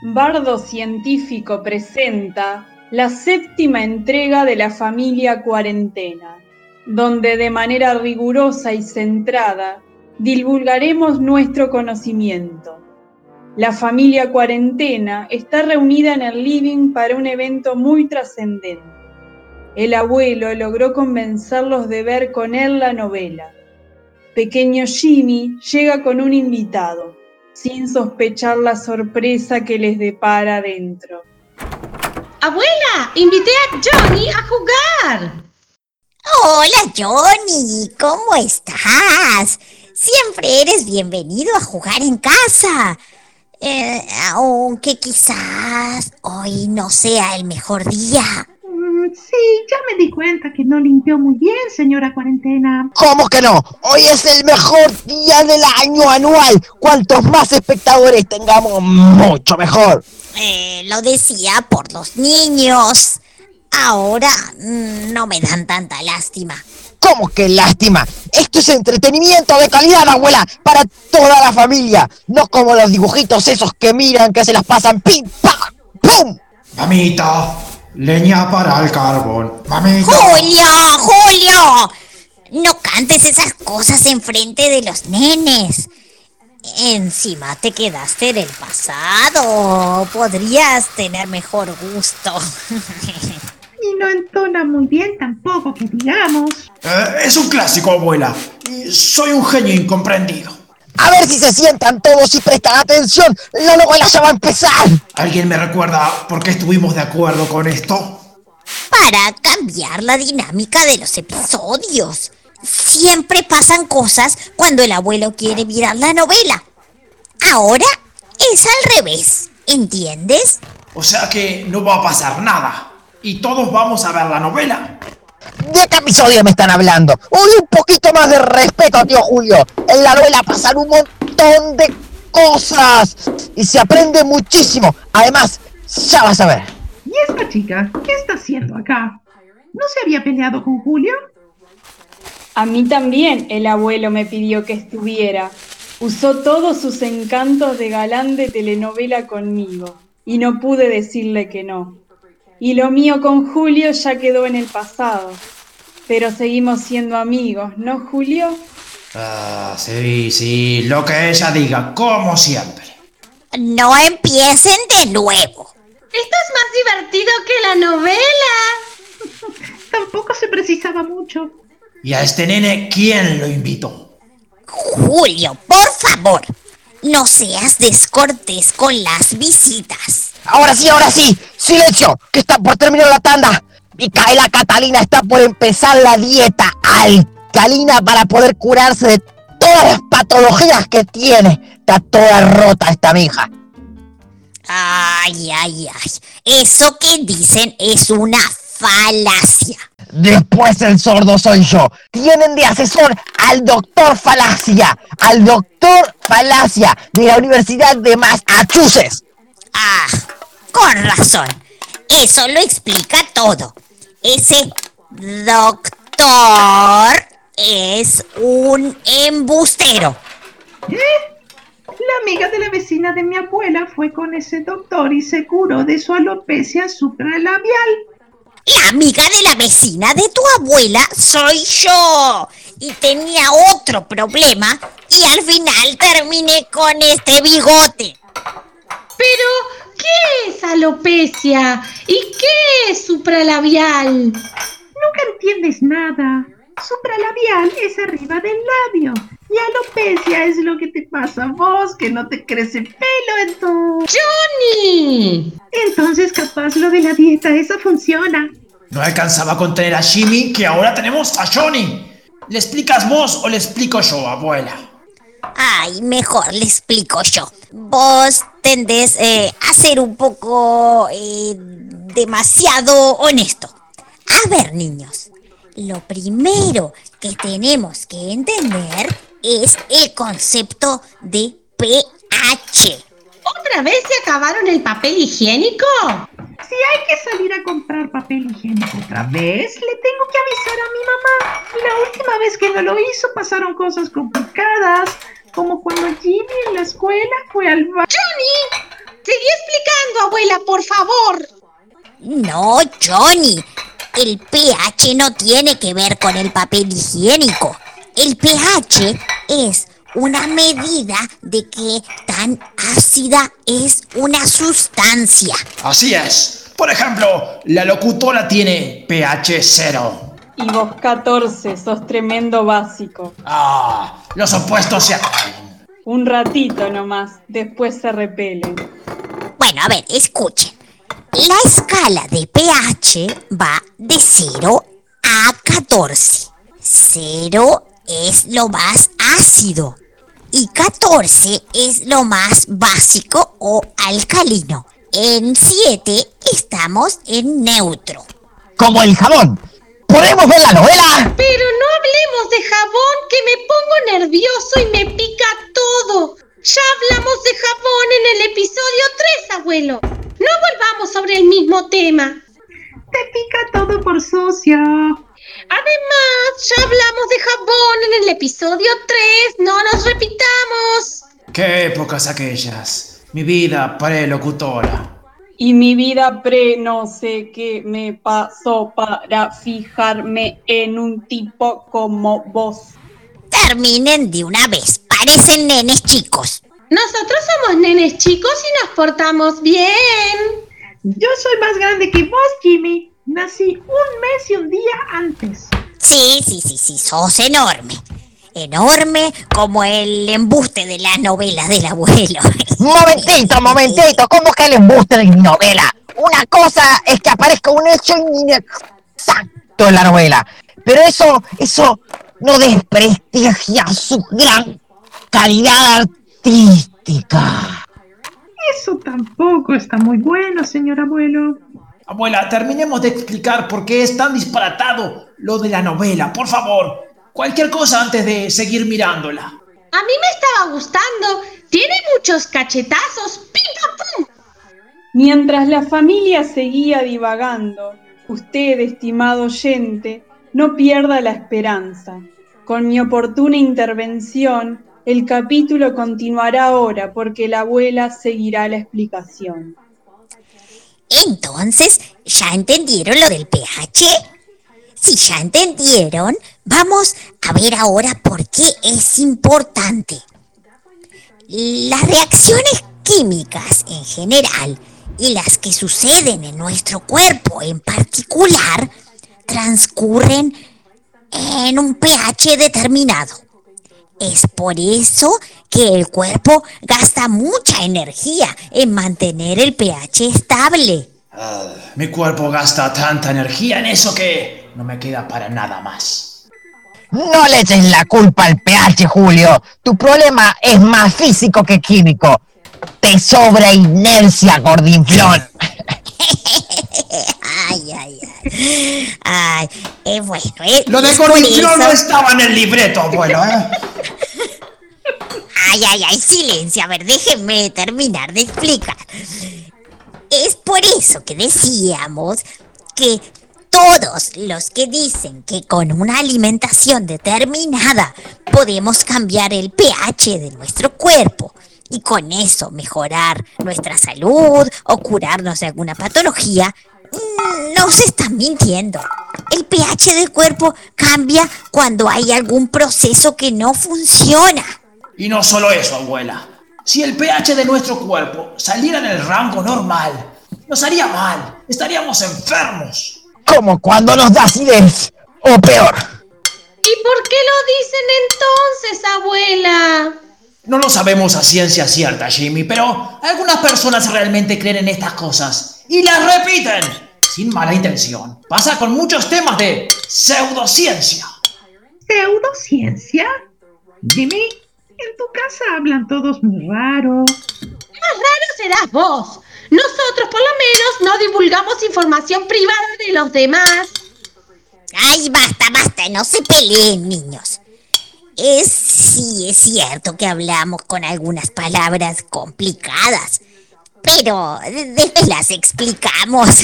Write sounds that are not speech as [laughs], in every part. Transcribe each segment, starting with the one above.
Bardo Científico presenta la séptima entrega de la familia Cuarentena, donde de manera rigurosa y centrada divulgaremos nuestro conocimiento. La familia Cuarentena está reunida en el living para un evento muy trascendente. El abuelo logró convencerlos de ver con él la novela. Pequeño Jimmy llega con un invitado sin sospechar la sorpresa que les depara dentro. Abuela, invité a Johnny a jugar. Hola Johnny, ¿cómo estás? Siempre eres bienvenido a jugar en casa. Eh, aunque quizás hoy no sea el mejor día. Ya me di cuenta que no limpió muy bien, señora Cuarentena. ¿Cómo que no? Hoy es el mejor día del año anual. Cuantos más espectadores tengamos, mucho mejor. Eh, lo decía por los niños. Ahora mm, no me dan tanta lástima. ¿Cómo que lástima? Esto es entretenimiento de calidad, abuela, para toda la familia. No como los dibujitos esos que miran que se las pasan pim, pam, pum. Mamita, Leña para el carbón. Mamita. Julio, Julio. No cantes esas cosas enfrente de los nenes. Encima te quedaste en el pasado. Podrías tener mejor gusto. [laughs] y no entona muy bien tampoco, que digamos. Eh, es un clásico, abuela. Soy un genio incomprendido. A ver si se sientan todos y prestan atención. La novela ya va a empezar. ¿Alguien me recuerda por qué estuvimos de acuerdo con esto? Para cambiar la dinámica de los episodios. Siempre pasan cosas cuando el abuelo quiere mirar la novela. Ahora es al revés, ¿entiendes? O sea que no va a pasar nada. Y todos vamos a ver la novela. ¿De qué episodio me están hablando? Uy, un poquito más de respeto, tío Julio. En la novela pasan un montón de cosas y se aprende muchísimo. Además, ya vas a ver. ¿Y esta chica qué está haciendo acá? ¿No se había peleado con Julio? A mí también el abuelo me pidió que estuviera. Usó todos sus encantos de galán de telenovela conmigo y no pude decirle que no. Y lo mío con Julio ya quedó en el pasado. Pero seguimos siendo amigos, ¿no, Julio? Ah, sí, sí, lo que ella diga, como siempre. No empiecen de nuevo. Esto es más divertido que la novela. [laughs] Tampoco se precisaba mucho. ¿Y a este nene quién lo invitó? Julio, por favor, no seas descortés con las visitas. Ahora sí, ahora sí. Silencio, que está por terminar la tanda. Micaela Catalina está por empezar la dieta alcalina para poder curarse de todas las patologías que tiene. Está toda rota esta mija. Ay, ay, ay. Eso que dicen es una falacia. Después el sordo soy yo. Tienen de asesor al doctor Falacia, al doctor Falacia de la Universidad de Massachusetts. Ah, con razón. Eso lo explica todo. Ese doctor es un embustero. ¿Eh? La amiga de la vecina de mi abuela fue con ese doctor y se curó de su alopecia supralabial. La amiga de la vecina de tu abuela soy yo. Y tenía otro problema y al final terminé con este bigote. Pero, ¿qué es alopecia? ¿Y qué es supralabial? Nunca entiendes nada. Supralabial es arriba del labio. Y alopecia es lo que te pasa a vos, que no te crece pelo en tu... ¡Johnny! Entonces capaz lo de la dieta, eso funciona. No alcanzaba a contener a Jimmy, que ahora tenemos a Johnny. ¿Le explicas vos o le explico yo, abuela? Ay, mejor le explico yo. Vos tendés eh, a ser un poco eh, demasiado honesto. A ver, niños, lo primero que tenemos que entender es el concepto de pH. ¿Otra vez se acabaron el papel higiénico? Si hay que salir a comprar papel higiénico otra vez, le tengo que avisar a mi mamá. La última vez que no lo hizo pasaron cosas complicadas, como cuando Jimmy en la escuela fue al baño. ¡Johnny! ¡Seguí todo, abuela, por favor. No, Johnny. El pH no tiene que ver con el papel higiénico. El pH es una medida de qué tan ácida es una sustancia. Así es. Por ejemplo, la locutora tiene pH 0. Y vos 14, sos tremendo básico. Ah, los opuestos se atraen. Un ratito nomás, después se repelen. Bueno, a ver, escuchen. La escala de pH va de 0 a 14. 0 es lo más ácido y 14 es lo más básico o alcalino. En 7 estamos en neutro. Como el jabón. ¿Podemos ver la novela? Pero no hablemos de jabón, que me pongo nervioso y me pica todo. Ya hablamos de jabón en el episodio 3, abuelo. No volvamos sobre el mismo tema. Te pica todo por sucio. Además, ya hablamos de jabón en el episodio 3. No nos repitamos. Qué épocas aquellas. Mi vida prelocutora. Y mi vida pre no sé qué me pasó para fijarme en un tipo como vos. Terminen de una vez. Parecen nenes chicos. Nosotros somos nenes chicos y nos portamos bien. Yo soy más grande que vos, Jimmy. Nací un mes y un día antes. Sí, sí, sí, sí, sos enorme. Enorme como el embuste de las novelas del abuelo. [laughs] Momentito, momentito. ¿Cómo que el embuste de mi novela? Una cosa es que aparezca un hecho inexacto en la novela. Pero eso, eso no desprestigia su gran calidad artística. Eso tampoco está muy bueno, señor abuelo. Abuela, terminemos de explicar por qué es tan disparatado lo de la novela, por favor. Cualquier cosa antes de seguir mirándola. A mí me estaba gustando. Tiene muchos cachetazos. ¡Pim, pam, pum! Mientras la familia seguía divagando, usted, estimado oyente, no pierda la esperanza. Con mi oportuna intervención, el capítulo continuará ahora porque la abuela seguirá la explicación. Entonces, ¿ya entendieron lo del pH? Si ya entendieron, vamos a ver ahora por qué es importante. Las reacciones químicas en general y las que suceden en nuestro cuerpo en particular transcurren en un pH determinado. Es por eso que el cuerpo gasta mucha energía en mantener el pH estable. Ah, mi cuerpo gasta tanta energía en eso que no me queda para nada más. No le eches la culpa al pH, Julio. Tu problema es más físico que químico. Te sobra inercia, gordinflón. [laughs] Ay, ay, ay. Ay, es bueno. eh, Lo de Gordinflón no estaba en el libreto, abuelo, ¿eh? Ay, ay, ay, silencio. A ver, déjenme terminar de explicar. Es por eso que decíamos que todos los que dicen que con una alimentación determinada podemos cambiar el pH de nuestro cuerpo y con eso mejorar nuestra salud o curarnos de alguna patología, mm, nos están mintiendo. El pH del cuerpo cambia cuando hay algún proceso que no funciona. Y no solo eso, abuela. Si el pH de nuestro cuerpo saliera en el rango normal, nos haría mal, estaríamos enfermos. Como cuando nos da acidez. O peor. ¿Y por qué lo dicen entonces, abuela? No lo sabemos a ciencia cierta, Jimmy, pero algunas personas realmente creen en estas cosas y las repiten sin mala intención. Pasa con muchos temas de pseudociencia. ¿Pseudociencia? Jimmy, en tu casa hablan todos muy raro. Más raro serás vos. Nosotros por lo menos no divulgamos información privada de los demás. Ay, basta, basta, no se peleen, niños. Es sí, es cierto que hablamos con algunas palabras complicadas, pero de- después las explicamos. [laughs]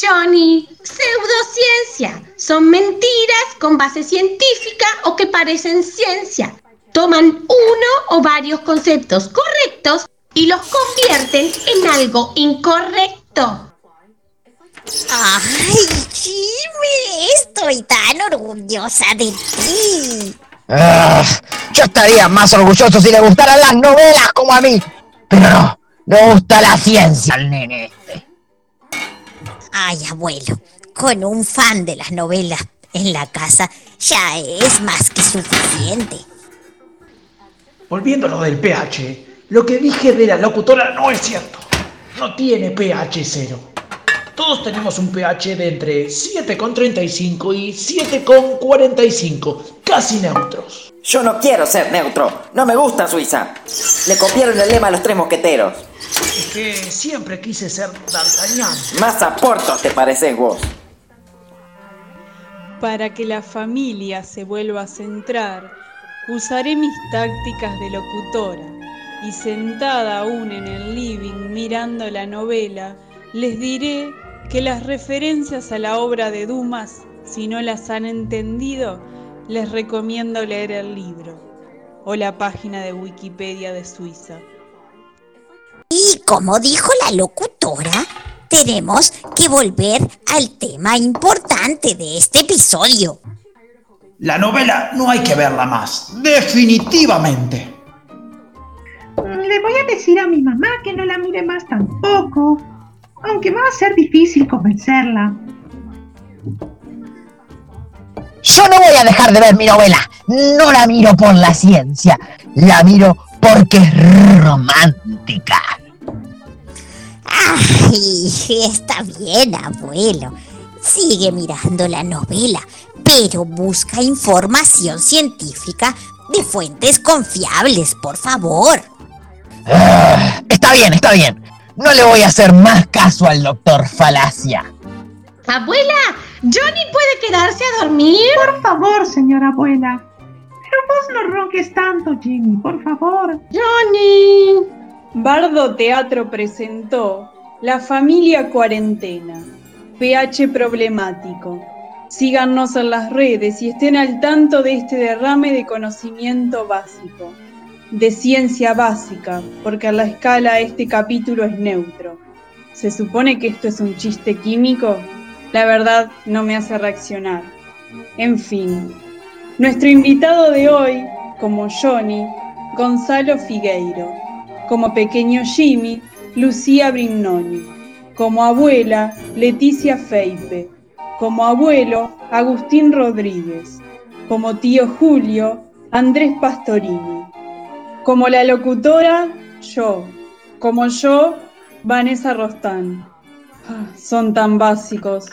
Johnny, pseudociencia. Son mentiras con base científica o que parecen ciencia. Toman uno o varios conceptos correctos y los convierten en algo incorrecto. ¡Ay, Jimmy! Estoy tan orgullosa de ti. Ah, yo estaría más orgulloso si le gustaran las novelas como a mí. Pero no, no gusta la ciencia al nene este. Ay, abuelo, con un fan de las novelas en la casa ya es más que suficiente. Volviendo a lo del pH, lo que dije de la locutora no es cierto. No tiene pH cero. Todos tenemos un pH de entre 7,35 y 7,45, casi neutros. Yo no quiero ser neutro. No me gusta Suiza. Le copiaron el lema a los tres mosqueteros. Es que siempre quise ser D'Artagnan. Más a Portos te pareces vos. Para que la familia se vuelva a centrar, usaré mis tácticas de locutora y sentada aún en el living mirando la novela, les diré que las referencias a la obra de Dumas, si no las han entendido, les recomiendo leer el libro o la página de Wikipedia de Suiza. Y como dijo la locutora, tenemos que volver al tema importante de este episodio. La novela no hay que verla más, definitivamente. Le voy a decir a mi mamá que no la mire más tampoco, aunque va a ser difícil convencerla. Yo no voy a dejar de ver mi novela. No la miro por la ciencia. La miro porque es romántica. Ay, está bien, abuelo. Sigue mirando la novela, pero busca información científica de fuentes confiables, por favor. Ah, está bien, está bien. No le voy a hacer más caso al doctor Falacia. Abuela, ¿Johnny puede quedarse a dormir? Por favor, señora abuela. Pero vos no ronques tanto, Jimmy, por favor. Johnny. Bardo Teatro presentó La familia cuarentena, pH problemático. Síganos en las redes y estén al tanto de este derrame de conocimiento básico, de ciencia básica, porque a la escala este capítulo es neutro. ¿Se supone que esto es un chiste químico? La verdad no me hace reaccionar. En fin, nuestro invitado de hoy, como Johnny, Gonzalo Figueiro, como pequeño Jimmy, Lucía Brignoni, como abuela, Leticia Feipe, como abuelo, Agustín Rodríguez, como tío Julio, Andrés Pastorini, como la locutora, yo, como yo, Vanessa Rostán. Ah, Son tan básicos,